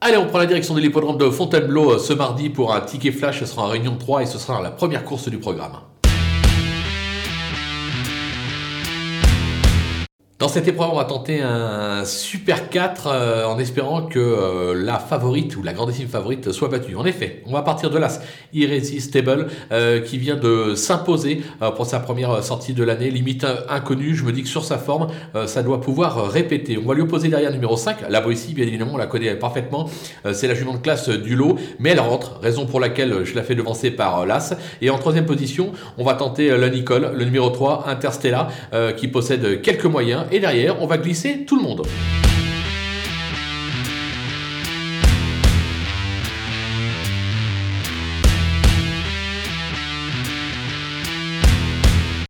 Allez, on prend la direction de l'hippodrome de Fontainebleau euh, ce mardi pour un ticket flash. Ce sera en réunion 3 et ce sera la première course du programme. Dans cette épreuve, on va tenter un Super 4 euh, en espérant que euh, la favorite ou la grandissime favorite soit battue. En effet, on va partir de l'As Irresistible euh, qui vient de s'imposer pour sa première sortie de l'année, limite inconnue. Je me dis que sur sa forme, ça doit pouvoir répéter. On va lui opposer derrière numéro 5, la Boissy, bien évidemment, on la connaît parfaitement. c'est la jument de classe du lot, mais elle rentre, raison pour laquelle je la fais devancer par l'As. Et en troisième position, on va tenter le Nicole, le numéro 3, Interstella, qui possède quelques moyens et derrière, on va glisser tout le monde.